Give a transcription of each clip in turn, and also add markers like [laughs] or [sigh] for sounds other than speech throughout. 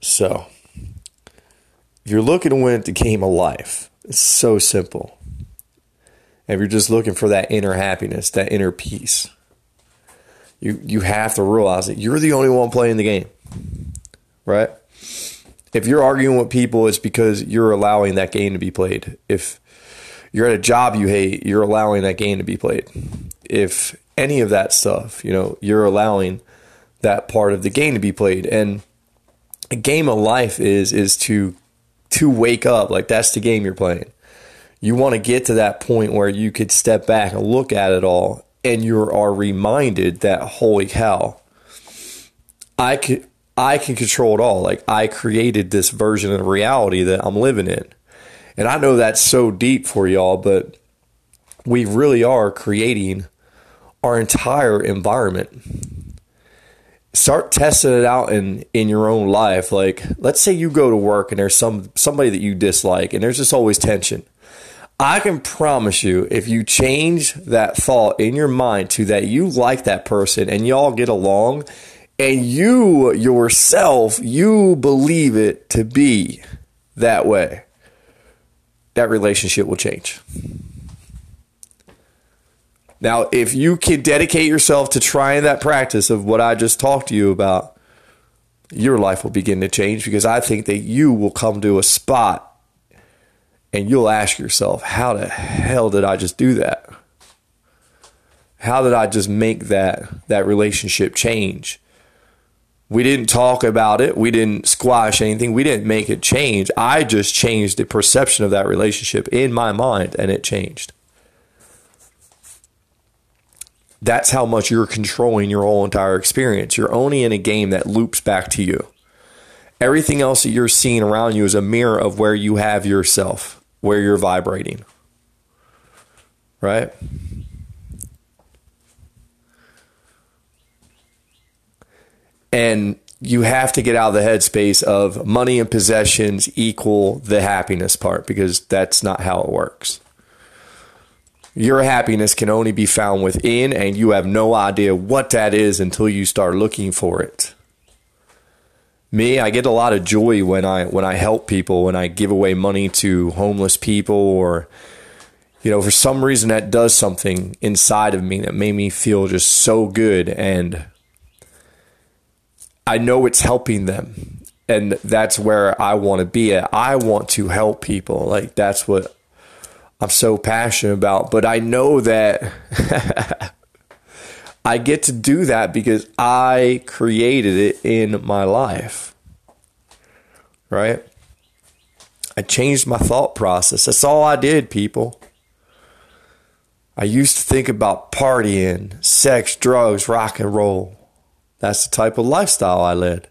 So, if you're looking to win the game of life, it's so simple. If you're just looking for that inner happiness, that inner peace, you you have to realize that you're the only one playing the game. Right? If you're arguing with people, it's because you're allowing that game to be played. If you're at a job you hate, you're allowing that game to be played. If any of that stuff, you know, you're allowing that part of the game to be played. And a game of life is is to to wake up like that's the game you're playing. You want to get to that point where you could step back and look at it all and you are reminded that holy cow, I could I can control it all. Like I created this version of reality that I'm living in. And I know that's so deep for y'all, but we really are creating our entire environment start testing it out in in your own life. Like let's say you go to work and there's some somebody that you dislike and there's just always tension. I can promise you if you change that thought in your mind to that you like that person and y'all get along and you yourself you believe it to be that way that relationship will change now, if you can dedicate yourself to trying that practice of what I just talked to you about, your life will begin to change because I think that you will come to a spot and you'll ask yourself, how the hell did I just do that? How did I just make that that relationship change? We didn't talk about it. We didn't squash anything. We didn't make it change. I just changed the perception of that relationship in my mind and it changed. That's how much you're controlling your whole entire experience. You're only in a game that loops back to you. Everything else that you're seeing around you is a mirror of where you have yourself, where you're vibrating. Right? And you have to get out of the headspace of money and possessions equal the happiness part because that's not how it works. Your happiness can only be found within, and you have no idea what that is until you start looking for it. Me, I get a lot of joy when I when I help people, when I give away money to homeless people, or you know, for some reason that does something inside of me that made me feel just so good, and I know it's helping them, and that's where I want to be at. I want to help people, like that's what I'm so passionate about. But I know that [laughs] I get to do that because I created it in my life. Right? I changed my thought process. That's all I did, people. I used to think about partying, sex, drugs, rock and roll. That's the type of lifestyle I led.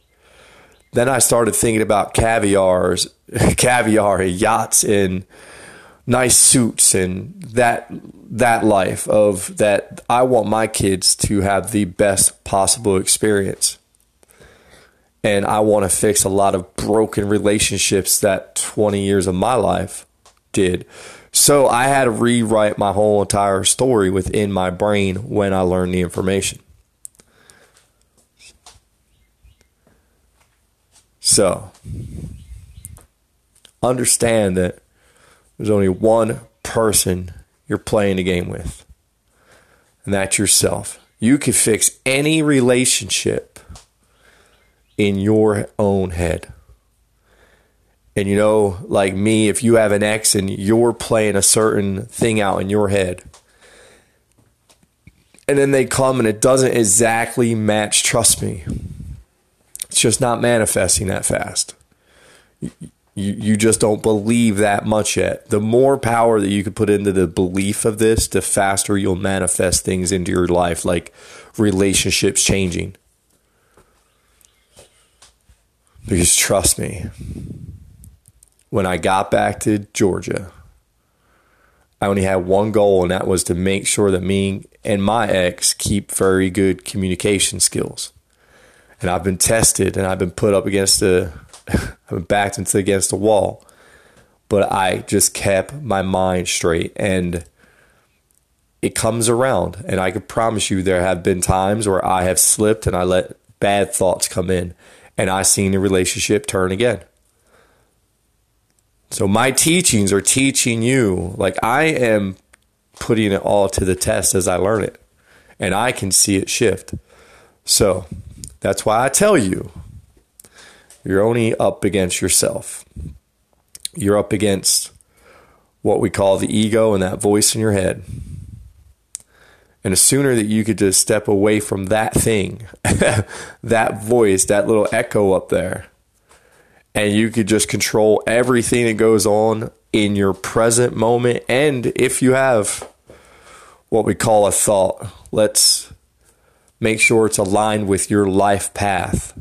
Then I started thinking about caviars, [laughs] caviar, yachts, and nice suits and that that life of that I want my kids to have the best possible experience. And I want to fix a lot of broken relationships that 20 years of my life did. So I had to rewrite my whole entire story within my brain when I learned the information. So understand that there's only one person you're playing the game with, and that's yourself. You can fix any relationship in your own head. And you know, like me, if you have an ex and you're playing a certain thing out in your head, and then they come and it doesn't exactly match, trust me, it's just not manifesting that fast you, you just don't believe that much yet. The more power that you can put into the belief of this, the faster you'll manifest things into your life, like relationships changing. Because trust me, when I got back to Georgia, I only had one goal, and that was to make sure that me and my ex keep very good communication skills. And I've been tested and I've been put up against the I'm [laughs] backed into against the wall. But I just kept my mind straight and it comes around. And I can promise you there have been times where I have slipped and I let bad thoughts come in. and I seen the relationship turn again. So my teachings are teaching you, like I am putting it all to the test as I learn it, and I can see it shift. So that's why I tell you, you're only up against yourself. You're up against what we call the ego and that voice in your head. And the sooner that you could just step away from that thing, [laughs] that voice, that little echo up there, and you could just control everything that goes on in your present moment. And if you have what we call a thought, let's make sure it's aligned with your life path.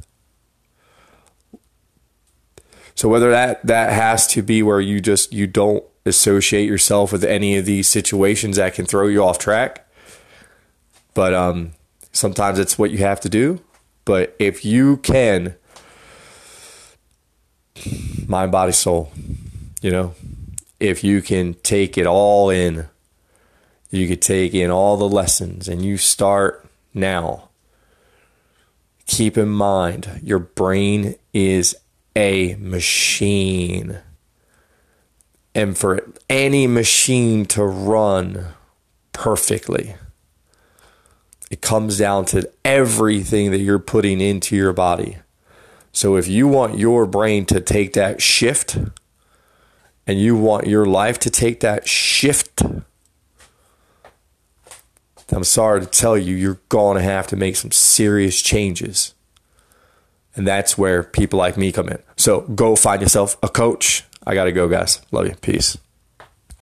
So whether that that has to be where you just you don't associate yourself with any of these situations that can throw you off track, but um, sometimes it's what you have to do. But if you can, mind, body, soul, you know, if you can take it all in, you could take in all the lessons and you start now. Keep in mind, your brain is a machine. And for any machine to run perfectly, it comes down to everything that you're putting into your body. So if you want your brain to take that shift and you want your life to take that shift, I'm sorry to tell you, you're going to have to make some serious changes. And that's where people like me come in. So go find yourself a coach. I got to go, guys. Love you. Peace.